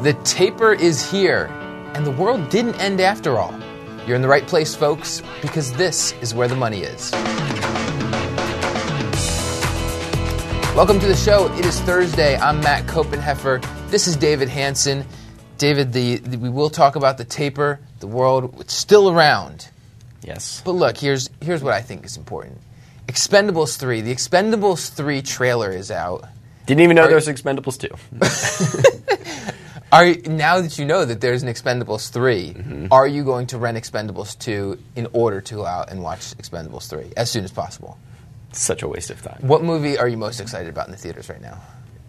The taper is here, and the world didn't end after all. You're in the right place, folks, because this is where the money is. Welcome to the show. It is Thursday. I'm Matt Koppenheffer. This is David Hanson. David, the, the, we will talk about the taper. The world it's still around. Yes. But look, here's here's what I think is important. Expendables 3. The Expendables 3 trailer is out. Didn't even know there was Expendables 2. Are you, now that you know that there's an Expendables 3, Mm-hmm. are you going to rent Expendables 2 in order to go out and watch Expendables 3 as soon as possible? Such a waste of time. What movie are you most excited about in the theaters right now?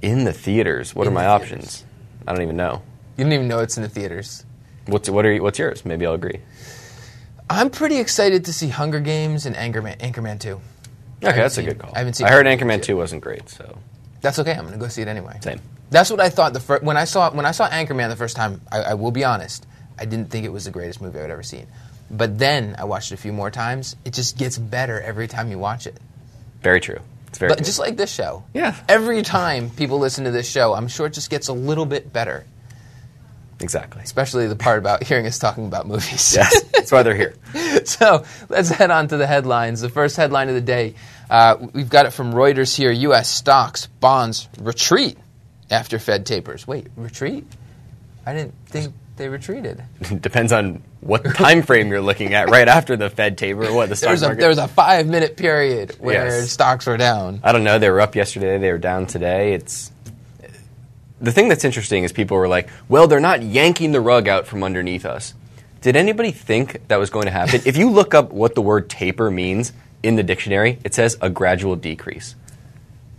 In the theaters, what In are my the options? I don't even know. You don't even know it's in the theaters. What's what are you, what's yours? Maybe I'll agree. I'm pretty excited to see Hunger Games and Anchorman, Anchorman 2. Okay, that's seen- a good call. I haven't seen I heard Anchorman Anchorman 2. 2 wasn't great, so That's okay. I'm going to go see it anyway. same. That's what I thought the first when I saw when I saw Anchorman the first time. I, I will be honest, I didn't think it was the greatest movie I'd ever seen. But then I watched it a few more times. It just gets better every time you watch it. Very true. It's very But good. just like this show. Yeah. Every time people listen to this show, I'm sure it just gets a little bit better. exactly. Especially the part about hearing us talking about movies. Yes, that's why they're here. so let's head on to the headlines. The first headline of the day, uh, we've got it from Reuters here. U.S. stocks, bonds retreat after Fed tapers. Wait, retreat? I didn't think they retreated. Depends on what time frame you're looking at right after the Fed taper. What the stock There was a market? there was a five minute period where Yes. stocks were down. I don't know. They were up yesterday. They were down today. It's the thing that's interesting is people were like, "Well, they're not yanking the rug out from underneath us." Did anybody think that was going to happen? if you look up what the word taper means in the dictionary, it says a gradual decrease.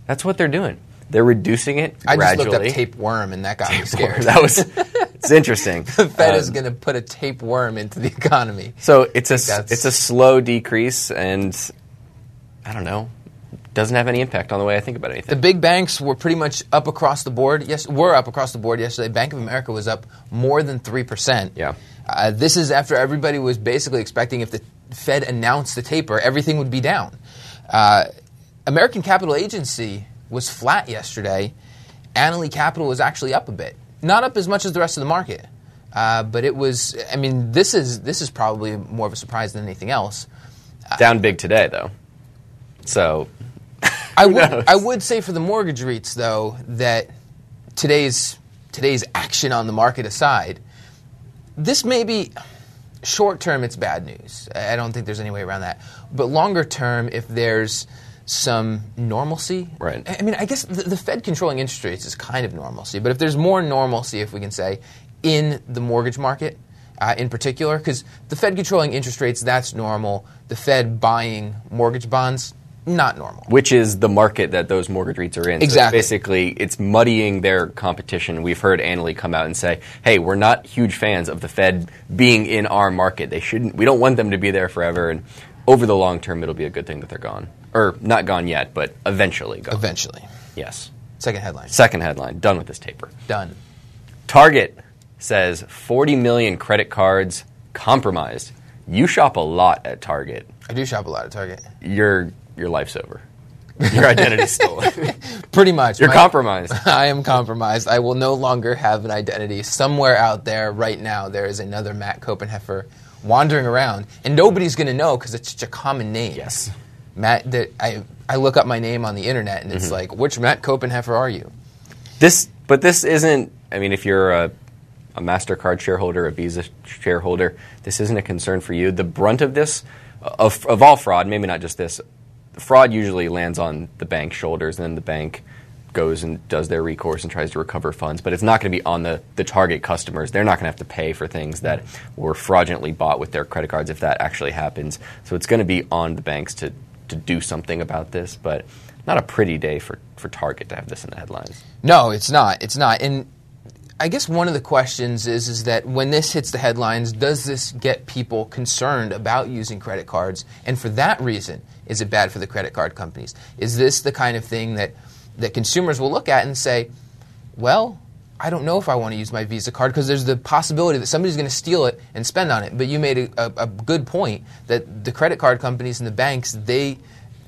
That's what they're doing. They're reducing it I just looked up tapeworm and that got me scared. that was it's interesting. the Fed is Um, going to put a tapeworm into the economy. So it's a that's- it's a slow decrease, and I don't know, doesn't have any impact on the way I think about anything. The big banks were pretty much up across the board. Yes, were up across the board yesterday. Bank of America was up more than three percent. Yeah. Uh, this is after everybody was basically expecting if the Fed announced the taper, everything would be down. Uh, American Capital Agency was flat yesterday. Annaly Capital was actually up a bit, not up as much as the rest of the market, uh, but it was. I mean, this is this is probably more of a surprise than anything else. Down big today, though. So I would knows? I would say for the mortgage REITs though that today's today's action on the market aside, this may be short term it's bad news. I I don't think there's any way around that. But longer term, if there's some normalcy, Right. I mean, I guess the, the Fed controlling interest rates is kind of normalcy. But if there's more normalcy, if we can say, in the mortgage market. Uh, in particular, because the Fed controlling interest rates, that's normal. The Fed buying mortgage bonds, not normal. which is the market that those mortgage REITs are in. So it's Exactly. basically, it's muddying their competition. We've heard Annaly come out and say, "Hey, we're not huge fans of the Fed being in our market. They shouldn't. We don't want them to be there forever." And over the long term, it'll be a good thing that they're gone, or not gone yet, but eventually gone. Eventually. Yes. Second headline. Second headline: Done with this taper. Done. Target says 40 million credit cards compromised. You shop a lot at Target. I do shop a lot at Target. Your your life's over. Your identity's stolen. Pretty much. You're My- compromised. I am compromised. I will no longer have an identity. Somewhere out there right now, there is another Matt Koppenheffer wandering around, and nobody's going to know because it's such a common name. Yes. Matt. That I I look up my name on the internet, and it's Mm-hmm. like, which Matt Koppenheffer are you? This, but this isn't. I mean, if you're a, a Mastercard shareholder, a Visa shareholder, this isn't a concern for you. The brunt of this, of, of all fraud, maybe not just this, fraud usually lands on the bank's shoulders, and then the bank goes and does their recourse and tries to recover funds. But it's not going to be on the, the target customers. They're not going to have to pay for things that were fraudulently bought with their credit cards if that actually happens. So it's going to be on the banks to, to do something about this. But not a pretty day for, for Target to have this in the headlines. No, it's not. It's not. And I guess one of the questions is is that when this hits the headlines, does this get people concerned about using credit cards? And for that reason, is it bad for the credit card companies? Is this the kind of thing that that consumers will look at and say, "Well, I don't know if I want to use my Visa card because there's the possibility that somebody's going to steal it and spend on it." But you made a, a, a good point that the credit card companies and the banks they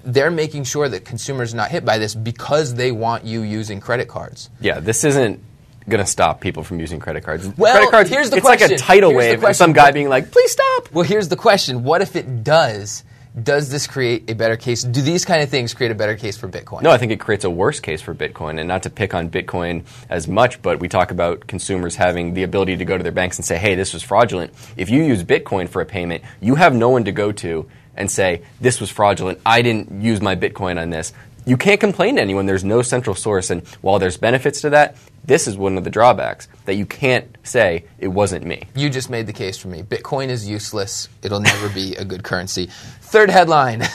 they're making sure that consumers are not hit by this because they want you using credit cards. Yeah, this isn't. going to stop people from using credit cards. Well, credit cards, here's the it's question. like a tidal Here's wave, and some guy being like, "Please stop." Well, here's the question: What if it does? Does this create a better case? Do these kind of things create a better case for Bitcoin? No, I think it creates a worse case for Bitcoin, and not to pick on Bitcoin as much, but we talk about consumers having the ability to go to their banks and say, "Hey, this was fraudulent." If you use Bitcoin for a payment, you have no one to go to and say, "This was fraudulent. I didn't use my Bitcoin on this." You can't complain to anyone. There's no central source, and while there's benefits to that, this is one of the drawbacks that you can't say it wasn't me. You just made the case for me. Bitcoin is useless. It'll never be a good currency. Third headline.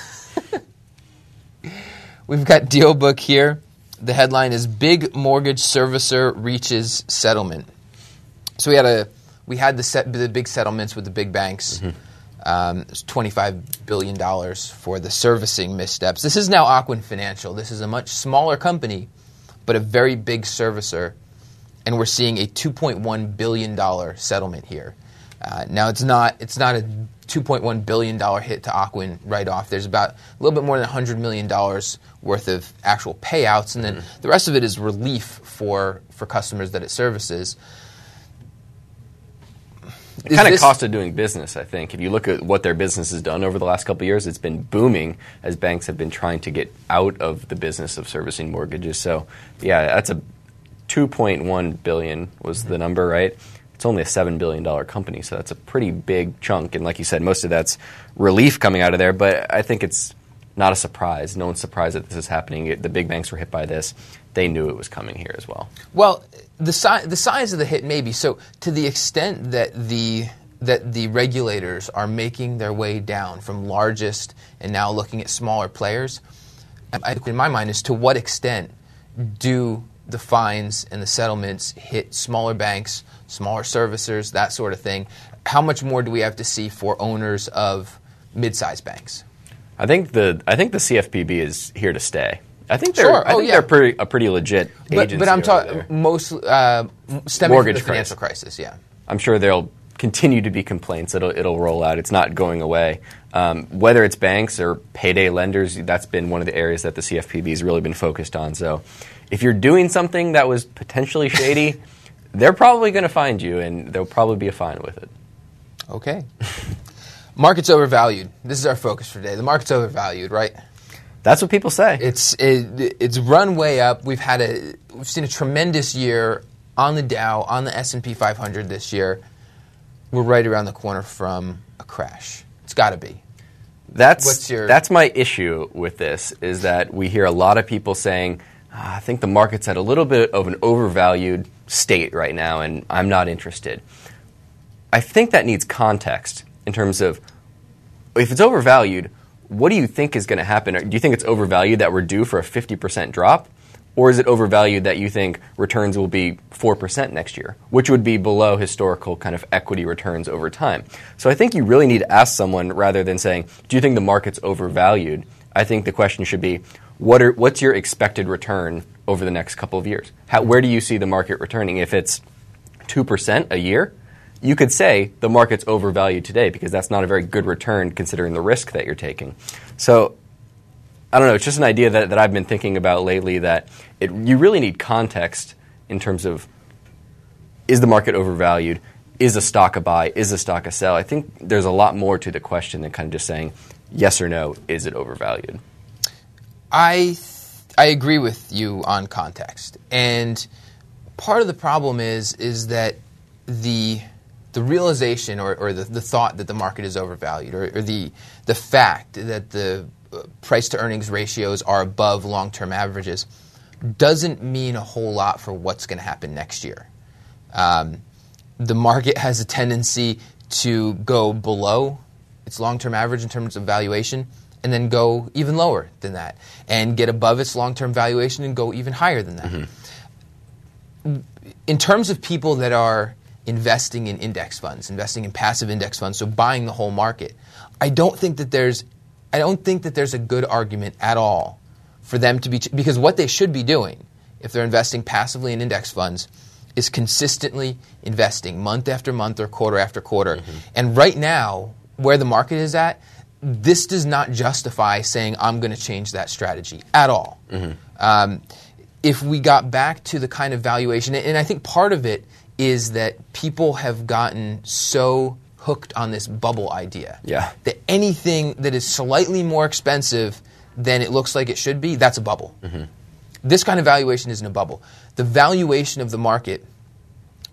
We've got DealBook here. The headline is Big Mortgage Servicer Reaches Settlement. So we had a we had the set, the big settlements with the big banks. Um, it was $25 billion for the servicing missteps. This is now Ocwen Financial. This is a much smaller company, but a very big servicer and we're seeing a 2.1 billion dollar settlement here. Uh, now it's not it's not a 2.1 billion dollar hit to Ocwen right off. There's about a little bit more than 100 million dollars worth of actual payouts, and then the rest of it is relief for for customers that it services. It kind of cost of doing business, I think. If you look at what their business has done over the last couple of years, it's been booming as banks have been trying to get out of the business of servicing mortgages. So, yeah, that's a 2.1 billion was the number, right? It's only a seven billion dollar company, so that's a pretty big chunk. And like you said, most of that's relief coming out of there. But I think it's not a surprise. No one's surprised that this is happening. The big banks were hit by this. They knew it was coming here as well. Well, the si- the size of the hit maybe so to the extent that the that the regulators are making their way down from largest and now looking at smaller players. I, in my mind, is to what extent do the fines and the settlements hit smaller banks, smaller servicers, that sort of thing? How much more do we have to see for owners of mid-sized banks? I think the I think the CFPB is here to stay. I think they're Sure. I Oh, think yeah. they're pretty, a pretty legit But, agency. but I'm talking there. most uh, stemming Mortgage from the financial crisis. Yeah. I'm sure there'll continue to be complaints. It'll it'll roll out. It's not going away. Um, whether it's banks or payday lenders, that's been one of the areas that the CFPB has really been focused on. So, if you're doing something that was potentially shady, they're probably going to find you, and there'll probably be a fine with it. Okay. Market's overvalued. This is our focus for today. The market's overvalued, right? That's what people say. It's it, it's run way up. We've had a we've seen a tremendous year on the Dow, on the S and P 500 this year. We're right around the corner from a crash. It's got to be. That's your- that's my issue with this is that we hear a lot of people saying, "Ah, "I think the market's at a little bit of an overvalued state right now, and I'm not interested." I think that needs context in terms of if it's overvalued, what do you think is going to happen? Do you think it's overvalued that we're due for a 50% drop? Or is it overvalued that you think returns will be 4% next year, which would be below historical kind of equity returns over time? So I think you really need to ask someone rather than saying, Do you think the market's overvalued? I think the question should be, what are, What's your expected return over the next couple of years? How, where do you see the market returning? If it's 2% a year, you could say the market's overvalued today because that's not a very good return considering the risk that you're taking. So I don't know, it's just an idea that, that I've been thinking about lately that it, you really need context in terms of is the market overvalued? Is a stock a buy? Is a stock a sell? I think there's a lot more to the question than kind of just saying yes or no, is it overvalued? I th- I agree with you on context, and part of the problem is is that the the realization or, or the, the thought that the market is overvalued, or, or the the fact that the uh, price to earnings ratios are above long term averages, doesn't mean a whole lot for what's going to happen next year. Um, the market has a tendency to go below its long term average in terms of valuation and then go even lower than that and get above its long term valuation and go even higher than that. In terms of people that are investing in index funds, investing in passive index funds, so buying the whole market, I don't think that there's I don't think that there's a good argument at all for them to be because what they should be doing if they're investing passively in index funds is consistently investing month after month or quarter after quarter. And right now, where the market is at, this does not justify saying I'm going to change that strategy at all. Um, if we got back to the kind of valuation, and I think part of it is that people have gotten so hooked on this bubble idea. Yeah. That anything that is slightly more expensive than it looks like it should be, that's a bubble. Mm-hmm. This kind of valuation isn't a bubble. The valuation of the market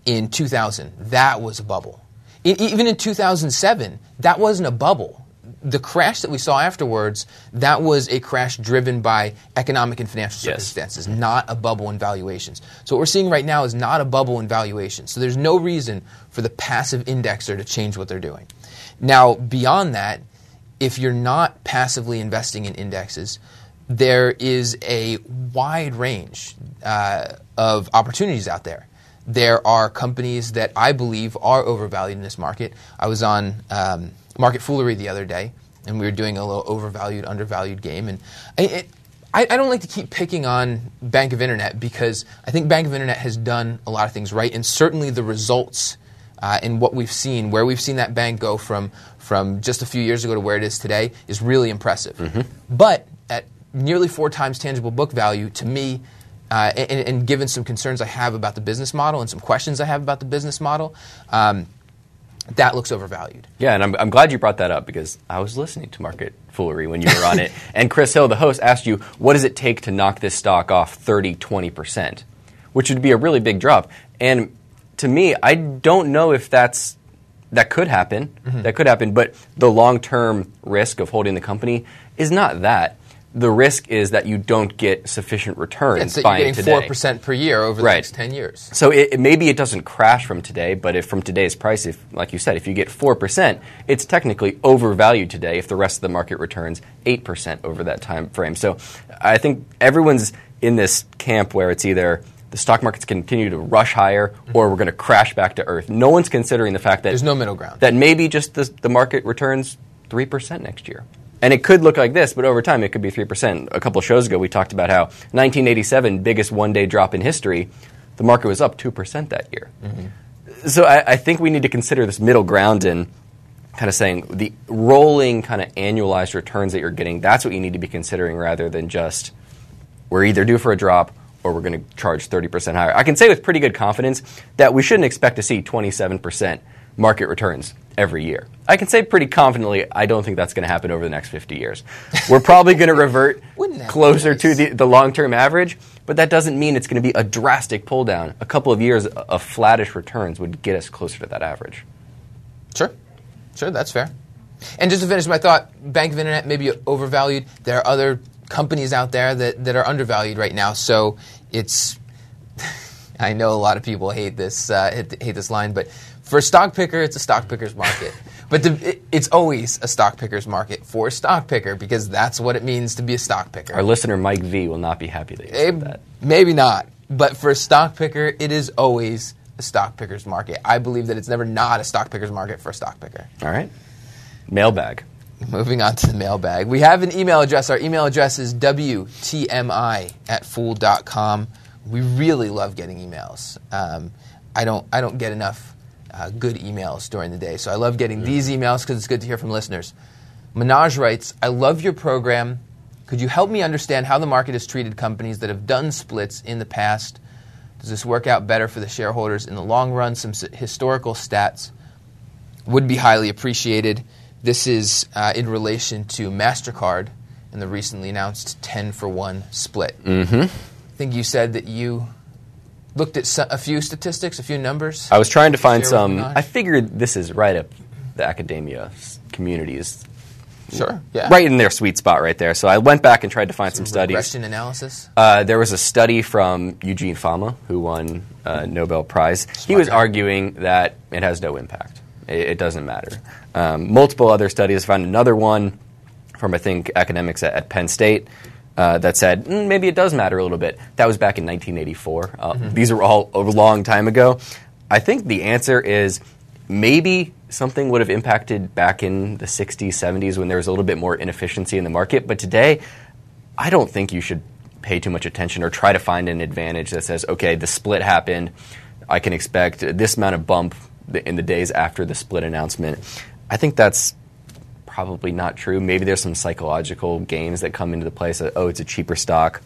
in 2000, that was a bubble. In, even in 2007, that wasn't a bubble. The crash that we saw afterwards, that was a crash driven by economic and financial Yes. circumstances, not a bubble in valuations. So what we're seeing right now is not a bubble in valuations. So there's no reason for the passive indexer to change what they're doing. Now, beyond that, if you're not passively investing in indexes, there is a wide range uh, of opportunities out there. There are companies that I believe are overvalued in this market. I was on um, Market Foolery the other day, and we were doing a little overvalued, undervalued game. And I, it, I, I don't like to keep picking on Bank of Internet because I think Bank of Internet has done a lot of things right, and certainly the results uh, in what we've seen, where we've seen that bank go from from just a few years ago to where it is today, is really impressive. But at nearly four times tangible book value, to me, uh, and, and given some concerns I have about the business model and some questions I have about the business model, um, that looks overvalued. Yeah, and I'm, I'm glad you brought that up because I was listening to Market Foolery when you were on it. And Chris Hill, the host, asked you, what does it take to knock this stock off 30, 20%? Which would be a really big drop. And to me, I don't know if that's that could happen. Mm-hmm. That could happen, but the long-term risk of holding the company is not that. The risk is that you don't get sufficient returns you're buying getting today. four percent per year over the Right. next ten years. So it, it- maybe it doesn't crash from today, but if from today's price, if like you said, if you get four percent, it's technically overvalued today. If the rest of the market returns eight percent over that time frame, so I think everyone's in this camp where it's either the stock markets continue to rush higher or we're going to crash back to earth. No one's considering the fact that There's no middle ground. That maybe just the, the market returns three percent next year. And it could look like this, but over time it could be 3%. A couple of shows ago, we talked about how 1987, biggest one day drop in history, the market was up 2% that year. Mm-hmm. So I, I think we need to consider this middle ground in kind of saying the rolling kind of annualized returns that you're getting, that's what you need to be considering rather than just we're either due for a drop or we're going to charge 30% higher. I can say with pretty good confidence that we shouldn't expect to see 27% market returns every year. I can say pretty confidently I don't think that's going to happen over the next 50 years. We're probably going to revert closer to the, the long-term average, but that doesn't mean it's going to be a drastic pull down. A couple of years of flattish returns would get us closer to that average. Sure, sure, that's fair. And just to finish my thought, Bank of Internet maybe overvalued. There are other companies out there that, that are undervalued right now. So it's, I know a lot of people hate this uh, hate, hate this line, but for a stock picker, it's a stock picker's market. but the, it, it's always a stock picker's market for a stock picker because that's what it means to be a stock picker. Our listener Mike V will not be happy that you Eh, said that. Maybe not. But for a stock picker, it is always a stock picker's market. I believe that it's never not a stock picker's market for a stock picker. All right. Mailbag. Moving on to the mailbag. We have an email address. Our email address is WTMI at fool.com. We really love getting emails. Um, I, don't, I don't get enough uh, good emails during the day, so I love getting these emails because it's good to hear from listeners. Minaj writes, I love your program. Could you help me understand how the market has treated companies that have done splits in the past? Does this work out better for the shareholders in the long run? Some s- historical stats would be highly appreciated. This is uh, in relation to MasterCard and the recently announced 10 for 1 split. Mm-hmm. I think you said that you looked at a few statistics, a few numbers. I was trying to find some. I figured this is right up the academia communities, Sure, yeah. right in their sweet spot, right there. So I went back and tried to find some studies. Regression analysis. Uh, there was a study from Eugene Fama, who won a Nobel Prize. he was guy. arguing that it has no impact. It, it doesn't matter. Um, multiple other studies. Found another one from I think academics at, at Penn State uh, that said mm, maybe it does matter a little bit. That was back in 1984. Uh, Mm-hmm. These are all a long time ago. I think the answer is maybe something would have impacted back in the 60s, 70s when there was a little bit more inefficiency in the market. But today, I don't think you should pay too much attention or try to find an advantage that says, okay, the split happened. I can expect this amount of bump in the days after the split announcement. I think that's probably not true. Maybe there's some psychological games that come into the place that, oh, it's a cheaper stock.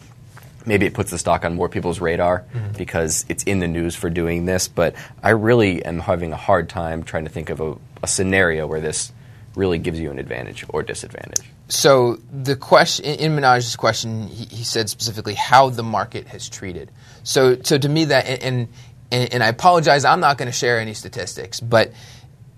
maybe it puts the stock on more people's radar mm-hmm. because it's in the news for doing this. But I really am having a hard time trying to think of a, a scenario where this really gives you an advantage or disadvantage. So the question in Minaj's question, he, he said specifically how the market has treated. So, so to me that, and and, and I apologize, I'm not going to share any statistics, but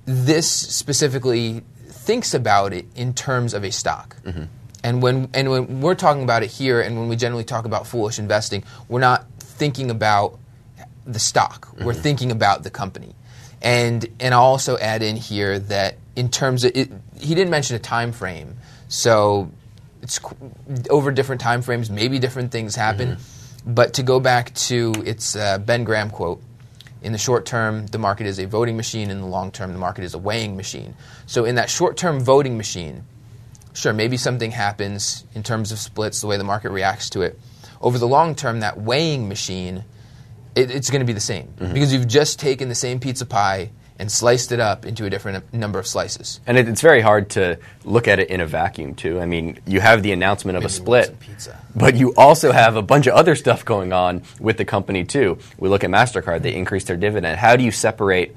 this specifically thinks about it in terms of a stock. Mm-hmm. And when and when we're talking about it here, and when we generally talk about foolish investing, we're not thinking about the stock. We're mm-hmm. thinking about the company. And and I'll also add in here that in terms of it, he didn't mention a time frame, so it's qu- over different time frames. Maybe different things happen. Mm-hmm. But to go back to its uh, Ben Graham quote, in the short term, the market is a voting machine. In the long term, the market is a weighing machine. So in that short term voting machine, sure, maybe something happens in terms of splits, the way the market reacts to it. Over the long term, that weighing machine, it, it's going to be the same mm-hmm. because you've just taken the same pizza pie and sliced it up into a different number of slices. And it, it's very hard to look at it in a vacuum, too. I mean, you have the announcement of a Maybe we split, want some pizza. but you also have a bunch of other stuff going on with the company, too. We look at MasterCard, they increased their dividend. How do you separate,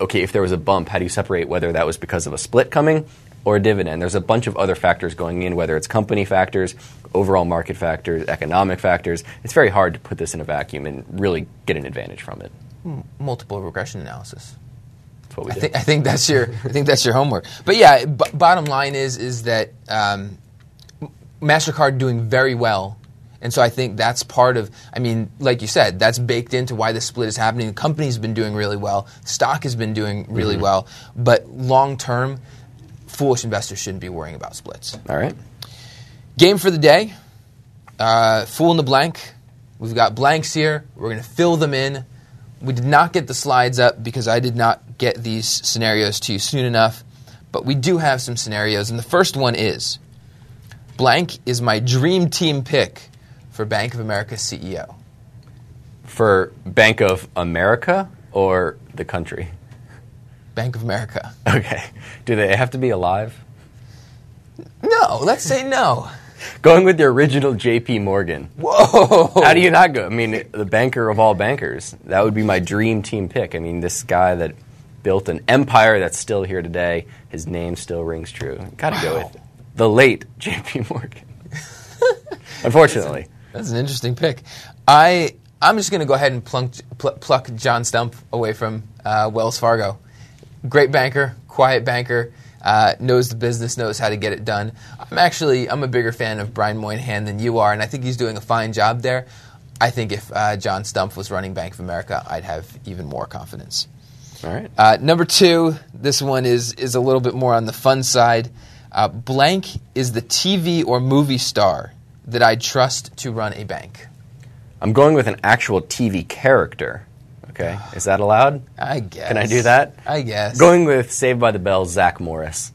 okay, if there was a bump, how do you separate whether that was because of a split coming or a dividend? There's a bunch of other factors going in, whether it's company factors, overall market factors, economic factors. It's very hard to put this in a vacuum and really get an advantage from it. Hmm, multiple regression analysis. That's what we I think, I think that's your I think that's your homework. But yeah, b- bottom line is is that um, Mastercard doing very well, and so I think that's part of. I mean, like you said, that's baked into why the split is happening. The company's been doing really well. Stock has been doing really well. But long term, foolish investors shouldn't be worrying about splits. All right. Game for the day. Uh, full in the blank. We've got blanks here. We're going to fill them in. We did not get the slides up because I did not get these scenarios to you soon enough, but we do have some scenarios. And the first one is blank is my dream team pick for Bank of America CEO. For Bank of America or the country? Bank of America. Okay. Do they have to be alive? No, let's say no. Going with the original J.P. Morgan. Whoa. How do you not go? I mean, the banker of all bankers. That would be my dream team pick. I mean, this guy that built an empire that's still here today. His name still rings true. Got to go with the late J.P. Morgan. Unfortunately, That's an interesting pick. I I'm just going to go ahead and plunk, pl- pluck John Stumpf away from uh, Wells Fargo. Great banker, quiet banker, uh, knows the business, knows how to get it done. I'm actually I'm a bigger fan of Brian Moynihan than you are, and I think he's doing a fine job there. I think if uh, John Stumpf was running Bank of America, I'd have even more confidence. All right. Uh, number two, this one is is a little bit more on the fun side. Uh, blank is the TV or movie star that I trust to run a bank. I'm going with an actual TV character. Okay, is that allowed? I guess. Can I do that? I guess. Going with Saved by the Bell, Zach Morris.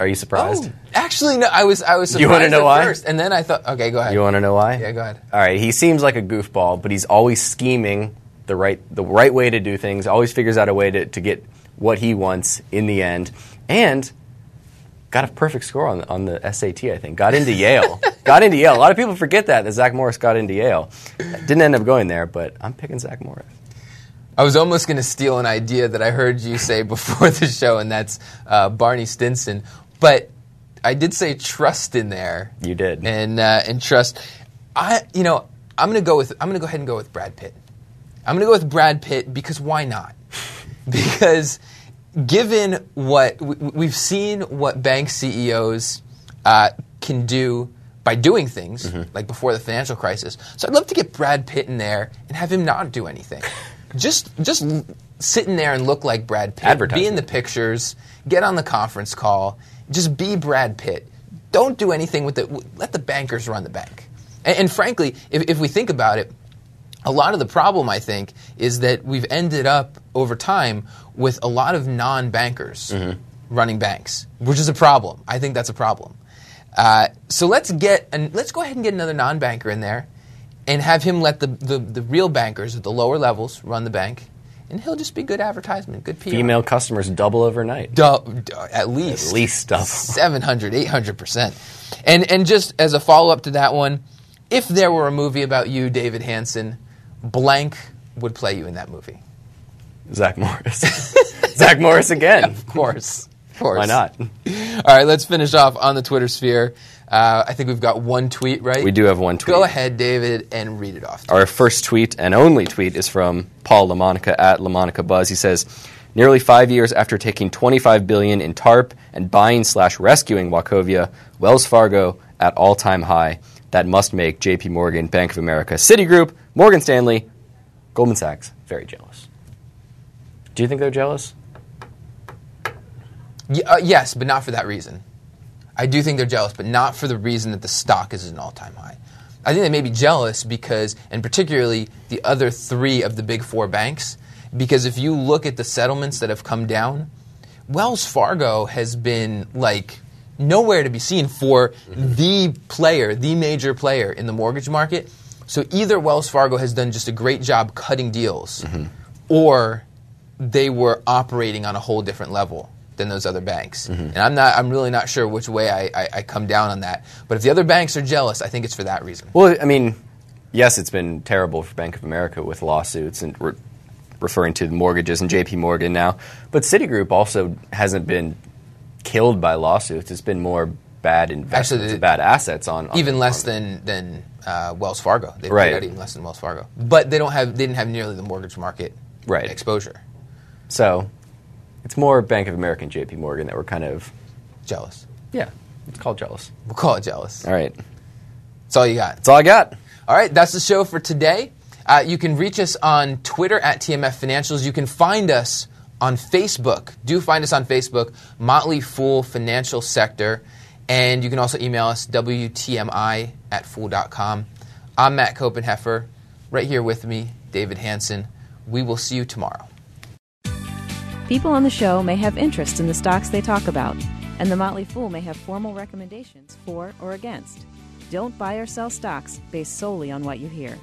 Are you surprised? Oh, actually, no. I was. I was. Surprised You wanna know why? First, and then I thought, okay, go ahead. You want to know why? Yeah, go ahead. All right, he seems like a goofball, but he's always scheming the right the right way to do things. Always figures out a way to, to get what he wants in the end, and got a perfect score on on the SAT. I think got into Yale. got into Yale. A lot of people forget that that Zach Morris got into Yale. Didn't end up going there, but I'm picking Zach Morris. I was almost going to steal an idea that I heard you say before the show, and that's uh, Barney Stinson. But I did say trust in there. You did. and uh, and trust. I you know I'm gonna go with I'm gonna go ahead and go with Brad Pitt. I'm gonna go with Brad Pitt because why not? because given what we, we've seen, what bank CEOs uh, can do by doing things like before the financial crisis. So I'd love to get Brad Pitt in there and have him not do anything. just just sit in there and look like Brad Pitt. Be in the pictures. Get on the conference call. Just be Brad Pitt. Don't do anything with it. Let the bankers run the bank. And, and frankly, if, if we think about it, a lot of the problem, I think, is that we've ended up over time with a lot of non-bankers running banks, which is a problem. I think that's a problem. Uh, so let's get and let's go ahead and get another non-banker in there, and have him let the, the, the real bankers at the lower levels run the bank, and he'll just be good advertisement, good PR. Female customers double overnight. Du- du- at least At least double. 700 800% and and just as a follow-up to that one if there were a movie about you, David Hanson, blank would play you in that movie. Zach Morris. Zach Morris again. Of course. Of course. Why not? All right, let's finish off on the Twitter sphere. Uh, I think we've got one tweet, right? We do have one tweet. Go ahead, David, and read it off. Our first tweet and only tweet is from Paul LaMonica at LaMonica Buzz. He says, Nearly five years after taking 25 billion in TARP and buying slash rescuing Wachovia, Wells Fargo at all-time high. That must make J.P. Morgan, Bank of America, Citigroup, Morgan Stanley, Goldman Sachs very jealous. Do you think they're jealous? Y- uh, yes, but not for that reason. I do think they're jealous, but not for the reason that the stock is at an all-time high. I think they may be jealous because, and particularly the other three of the big four banks, because if you look at the settlements that have come down, Wells Fargo has been like nowhere to be seen for the player, the major player in the mortgage market. So either Wells Fargo has done just a great job cutting deals, or they were operating on a whole different level than those other banks. And I'm not I'm really not sure which way I, I, I come down on that. But if the other banks are jealous, I think it's for that reason. Well, I mean, yes, it's been terrible for Bank of America with lawsuits and re- referring to the mortgages and J.P. Morgan now, but Citigroup also hasn't been killed by lawsuits. It's been more bad investments, Actually, bad assets on, on even less on- than than uh, Wells Fargo. They Right. paid out even less than Wells Fargo. But they don't have they didn't have nearly the mortgage market Right. exposure. So it's more Bank of America and J.P. Morgan that were kind of Jealous. yeah, it's called jealous. We'll call it jealous. All right, That's all you got. that's all I got. All right, that's the show for today. Uh, you can reach us on Twitter at TMF Financials. You can find us on Facebook. Do find us on Facebook, Motley Fool Financial Sector. And you can also email us, WTMI at fool.com. I'm Matt Koppenheffer. Right here with me, David Hanson. We will see you tomorrow. People on the show may have interest in the stocks they talk about, and the Motley Fool may have formal recommendations for or against. Don't buy or sell stocks based solely on what you hear.